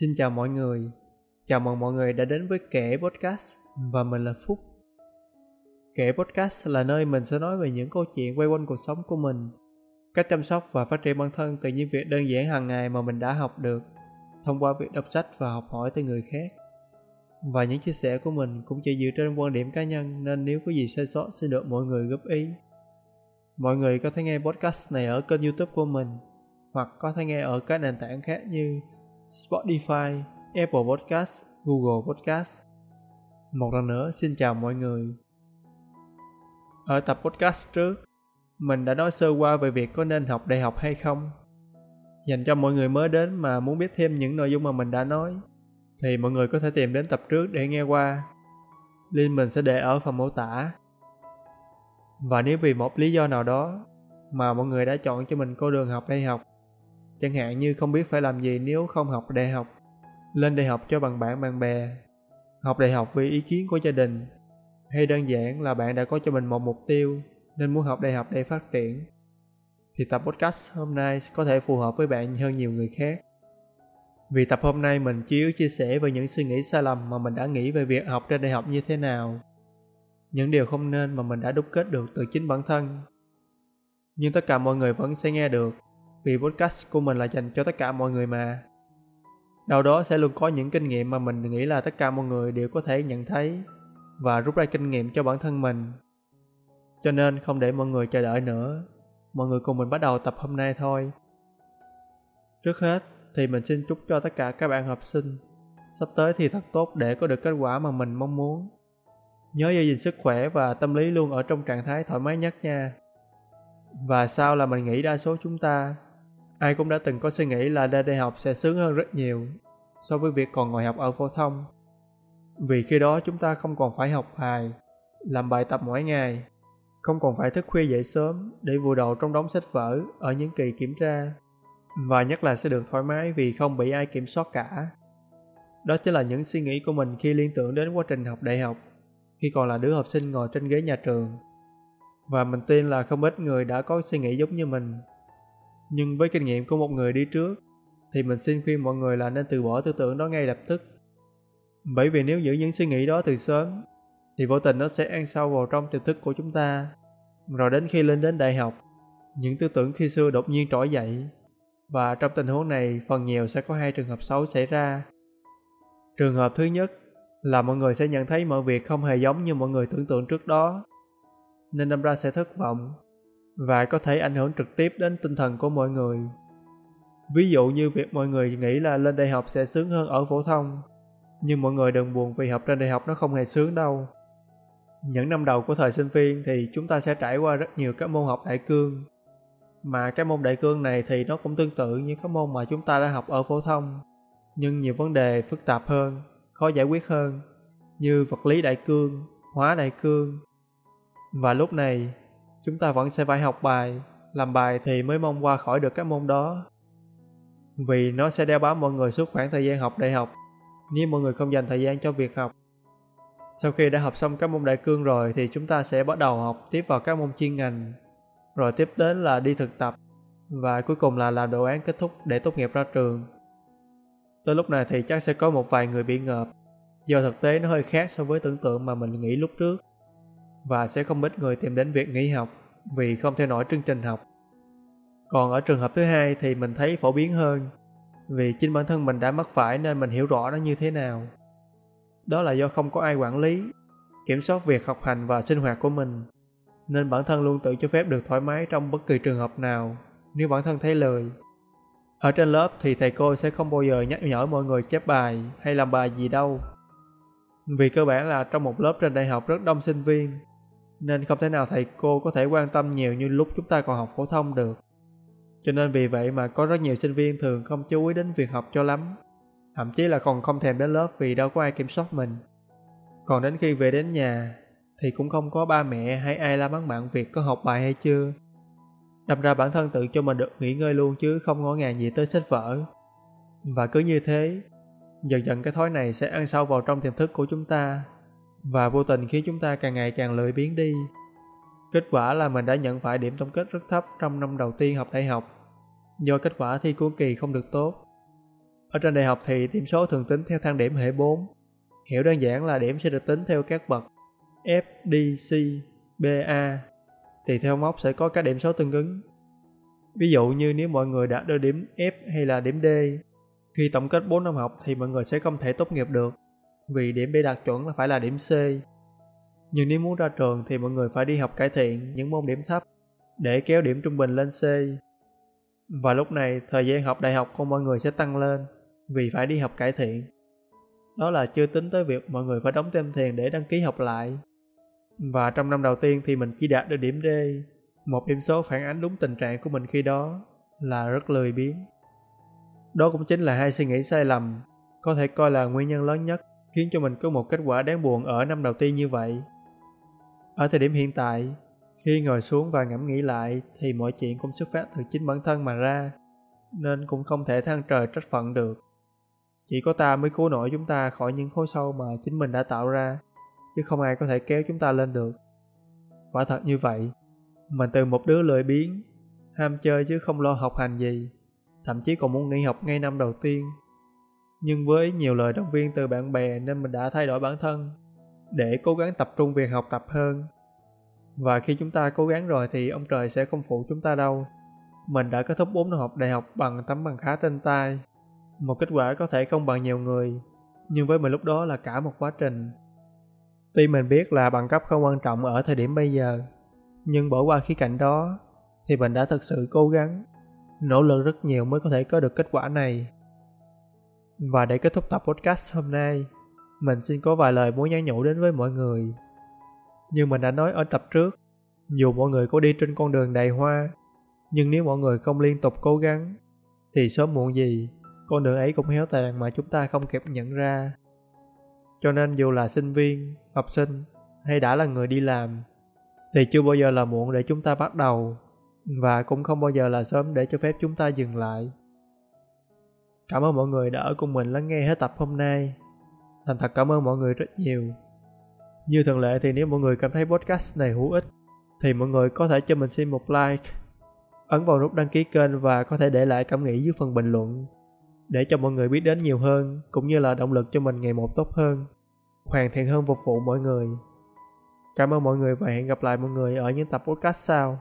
Xin chào mọi người, chào mừng mọi người đã đến với Kể Podcast và mình là Phúc. Kể Podcast là nơi mình sẽ nói về những câu chuyện quay quanh cuộc sống của mình, cách chăm sóc và phát triển bản thân từ những việc đơn giản hàng ngày mà mình đã học được thông qua việc đọc sách và học hỏi từ người khác. Và những chia sẻ của mình cũng chỉ dựa trên quan điểm cá nhân nên nếu có gì sai sót xin được mọi người góp ý. Mọi người có thể nghe podcast này ở kênh youtube của mình hoặc có thể nghe ở các nền tảng khác như Spotify, Apple Podcast, Google Podcast. Một lần nữa xin chào mọi người. Ở tập podcast trước, mình đã nói sơ qua về việc có nên học đại học hay không. Dành cho mọi người mới đến mà muốn biết thêm những nội dung mà mình đã nói, thì mọi người có thể tìm đến tập trước để nghe qua. Link mình sẽ để ở phần mô tả. Và nếu vì một lý do nào đó mà mọi người đã chọn cho mình con đường học đại học chẳng hạn như không biết phải làm gì nếu không học đại học. Lên đại học cho bằng bạn bạn bè. Học đại học vì ý kiến của gia đình. Hay đơn giản là bạn đã có cho mình một mục tiêu, nên muốn học đại học để phát triển. Thì tập podcast hôm nay có thể phù hợp với bạn hơn nhiều người khác. Vì tập hôm nay mình chủ yếu chia sẻ về những suy nghĩ sai lầm mà mình đã nghĩ về việc học trên đại học như thế nào. Những điều không nên mà mình đã đúc kết được từ chính bản thân. Nhưng tất cả mọi người vẫn sẽ nghe được vì podcast của mình là dành cho tất cả mọi người mà. Đâu đó sẽ luôn có những kinh nghiệm mà mình nghĩ là tất cả mọi người đều có thể nhận thấy và rút ra kinh nghiệm cho bản thân mình. Cho nên không để mọi người chờ đợi nữa. Mọi người cùng mình bắt đầu tập hôm nay thôi. Trước hết thì mình xin chúc cho tất cả các bạn học sinh. Sắp tới thì thật tốt để có được kết quả mà mình mong muốn. Nhớ giữ gìn sức khỏe và tâm lý luôn ở trong trạng thái thoải mái nhất nha. Và sao là mình nghĩ đa số chúng ta ai cũng đã từng có suy nghĩ là lên đại học sẽ sướng hơn rất nhiều so với việc còn ngồi học ở phổ thông. Vì khi đó chúng ta không còn phải học bài, làm bài tập mỗi ngày, không còn phải thức khuya dậy sớm để vùi đầu trong đống sách vở ở những kỳ kiểm tra, và nhất là sẽ được thoải mái vì không bị ai kiểm soát cả. Đó chính là những suy nghĩ của mình khi liên tưởng đến quá trình học đại học, khi còn là đứa học sinh ngồi trên ghế nhà trường. Và mình tin là không ít người đã có suy nghĩ giống như mình nhưng với kinh nghiệm của một người đi trước, thì mình xin khuyên mọi người là nên từ bỏ tư tưởng đó ngay lập tức. Bởi vì nếu giữ những suy nghĩ đó từ sớm, thì vô tình nó sẽ ăn sâu vào trong tiềm thức của chúng ta. Rồi đến khi lên đến đại học, những tư tưởng khi xưa đột nhiên trỗi dậy, và trong tình huống này, phần nhiều sẽ có hai trường hợp xấu xảy ra. Trường hợp thứ nhất là mọi người sẽ nhận thấy mọi việc không hề giống như mọi người tưởng tượng trước đó, nên đâm ra sẽ thất vọng và có thể ảnh hưởng trực tiếp đến tinh thần của mọi người. Ví dụ như việc mọi người nghĩ là lên đại học sẽ sướng hơn ở phổ thông, nhưng mọi người đừng buồn vì học trên đại học nó không hề sướng đâu. Những năm đầu của thời sinh viên thì chúng ta sẽ trải qua rất nhiều các môn học đại cương. Mà cái môn đại cương này thì nó cũng tương tự như các môn mà chúng ta đã học ở phổ thông, nhưng nhiều vấn đề phức tạp hơn, khó giải quyết hơn, như vật lý đại cương, hóa đại cương. Và lúc này, chúng ta vẫn sẽ phải học bài, làm bài thì mới mong qua khỏi được các môn đó. Vì nó sẽ đeo bám mọi người suốt khoảng thời gian học đại học, nếu mọi người không dành thời gian cho việc học. Sau khi đã học xong các môn đại cương rồi thì chúng ta sẽ bắt đầu học tiếp vào các môn chuyên ngành. Rồi tiếp đến là đi thực tập, và cuối cùng là làm đồ án kết thúc để tốt nghiệp ra trường. Tới lúc này thì chắc sẽ có một vài người bị ngợp, do thực tế nó hơi khác so với tưởng tượng mà mình nghĩ lúc trước và sẽ không ít người tìm đến việc nghỉ học vì không theo nổi chương trình học. Còn ở trường hợp thứ hai thì mình thấy phổ biến hơn vì chính bản thân mình đã mắc phải nên mình hiểu rõ nó như thế nào. Đó là do không có ai quản lý, kiểm soát việc học hành và sinh hoạt của mình nên bản thân luôn tự cho phép được thoải mái trong bất kỳ trường hợp nào nếu bản thân thấy lười. Ở trên lớp thì thầy cô sẽ không bao giờ nhắc nhở mọi người chép bài hay làm bài gì đâu. Vì cơ bản là trong một lớp trên đại học rất đông sinh viên nên không thể nào thầy cô có thể quan tâm nhiều như lúc chúng ta còn học phổ thông được. Cho nên vì vậy mà có rất nhiều sinh viên thường không chú ý đến việc học cho lắm, thậm chí là còn không thèm đến lớp vì đâu có ai kiểm soát mình. Còn đến khi về đến nhà thì cũng không có ba mẹ hay ai la mắng bạn việc có học bài hay chưa. Đâm ra bản thân tự cho mình được nghỉ ngơi luôn chứ không ngó ngàng gì tới sách vở. Và cứ như thế, dần dần cái thói này sẽ ăn sâu vào trong tiềm thức của chúng ta và vô tình khiến chúng ta càng ngày càng lười biếng đi. Kết quả là mình đã nhận phải điểm tổng kết rất thấp trong năm đầu tiên học đại học, do kết quả thi cuối kỳ không được tốt. Ở trên đại học thì điểm số thường tính theo thang điểm hệ 4. Hiểu đơn giản là điểm sẽ được tính theo các bậc F, D, C, B, A. Thì theo mốc sẽ có các điểm số tương ứng. Ví dụ như nếu mọi người đã đưa điểm F hay là điểm D, khi tổng kết 4 năm học thì mọi người sẽ không thể tốt nghiệp được, vì điểm b đạt chuẩn là phải là điểm C. Nhưng nếu muốn ra trường thì mọi người phải đi học cải thiện những môn điểm thấp để kéo điểm trung bình lên C. Và lúc này thời gian học đại học của mọi người sẽ tăng lên vì phải đi học cải thiện. Đó là chưa tính tới việc mọi người phải đóng thêm tiền để đăng ký học lại. Và trong năm đầu tiên thì mình chỉ đạt được điểm D, một điểm số phản ánh đúng tình trạng của mình khi đó là rất lười biếng. Đó cũng chính là hai suy nghĩ sai lầm, có thể coi là nguyên nhân lớn nhất khiến cho mình có một kết quả đáng buồn ở năm đầu tiên như vậy. Ở thời điểm hiện tại, khi ngồi xuống và ngẫm nghĩ lại thì mọi chuyện cũng xuất phát từ chính bản thân mà ra, nên cũng không thể than trời trách phận được. Chỉ có ta mới cứu nổi chúng ta khỏi những khối sâu mà chính mình đã tạo ra, chứ không ai có thể kéo chúng ta lên được. Quả thật như vậy, mình từ một đứa lười biếng, ham chơi chứ không lo học hành gì, thậm chí còn muốn nghỉ học ngay năm đầu tiên. Nhưng với nhiều lời động viên từ bạn bè nên mình đã thay đổi bản thân, để cố gắng tập trung việc học tập hơn. Và khi chúng ta cố gắng rồi thì ông trời sẽ không phụ chúng ta đâu. Mình đã kết thúc 4 năm học đại học bằng tấm bằng khá trên tay. Một kết quả có thể không bằng nhiều người, nhưng với mình lúc đó là cả một quá trình. Tuy mình biết là bằng cấp không quan trọng ở thời điểm bây giờ, nhưng bỏ qua khía cạnh đó thì mình đã thực sự cố gắng, nỗ lực rất nhiều mới có thể có được kết quả này. Và để kết thúc tập podcast hôm nay, mình xin có vài lời muốn nhắn nhủ đến với mọi người. Như mình đã nói ở tập trước, dù mọi người có đi trên con đường đầy hoa, nhưng nếu mọi người không liên tục cố gắng, thì sớm muộn gì, con đường ấy cũng héo tàn mà chúng ta không kịp nhận ra. Cho nên dù là sinh viên, học sinh hay đã là người đi làm, thì chưa bao giờ là muộn để chúng ta bắt đầu và cũng không bao giờ là sớm để cho phép chúng ta dừng lại. Cảm ơn mọi người đã ở cùng mình lắng nghe hết tập hôm nay. Thành thật cảm ơn mọi người rất nhiều. Như thường lệ thì nếu mọi người cảm thấy podcast này hữu ích thì mọi người có thể cho mình xin một like, ấn vào nút đăng ký kênh và có thể để lại cảm nghĩ dưới phần bình luận để cho mọi người biết đến nhiều hơn cũng như là động lực cho mình ngày một tốt hơn, hoàn thiện hơn phục vụ mọi người. Cảm ơn mọi người và hẹn gặp lại mọi người ở những tập podcast sau.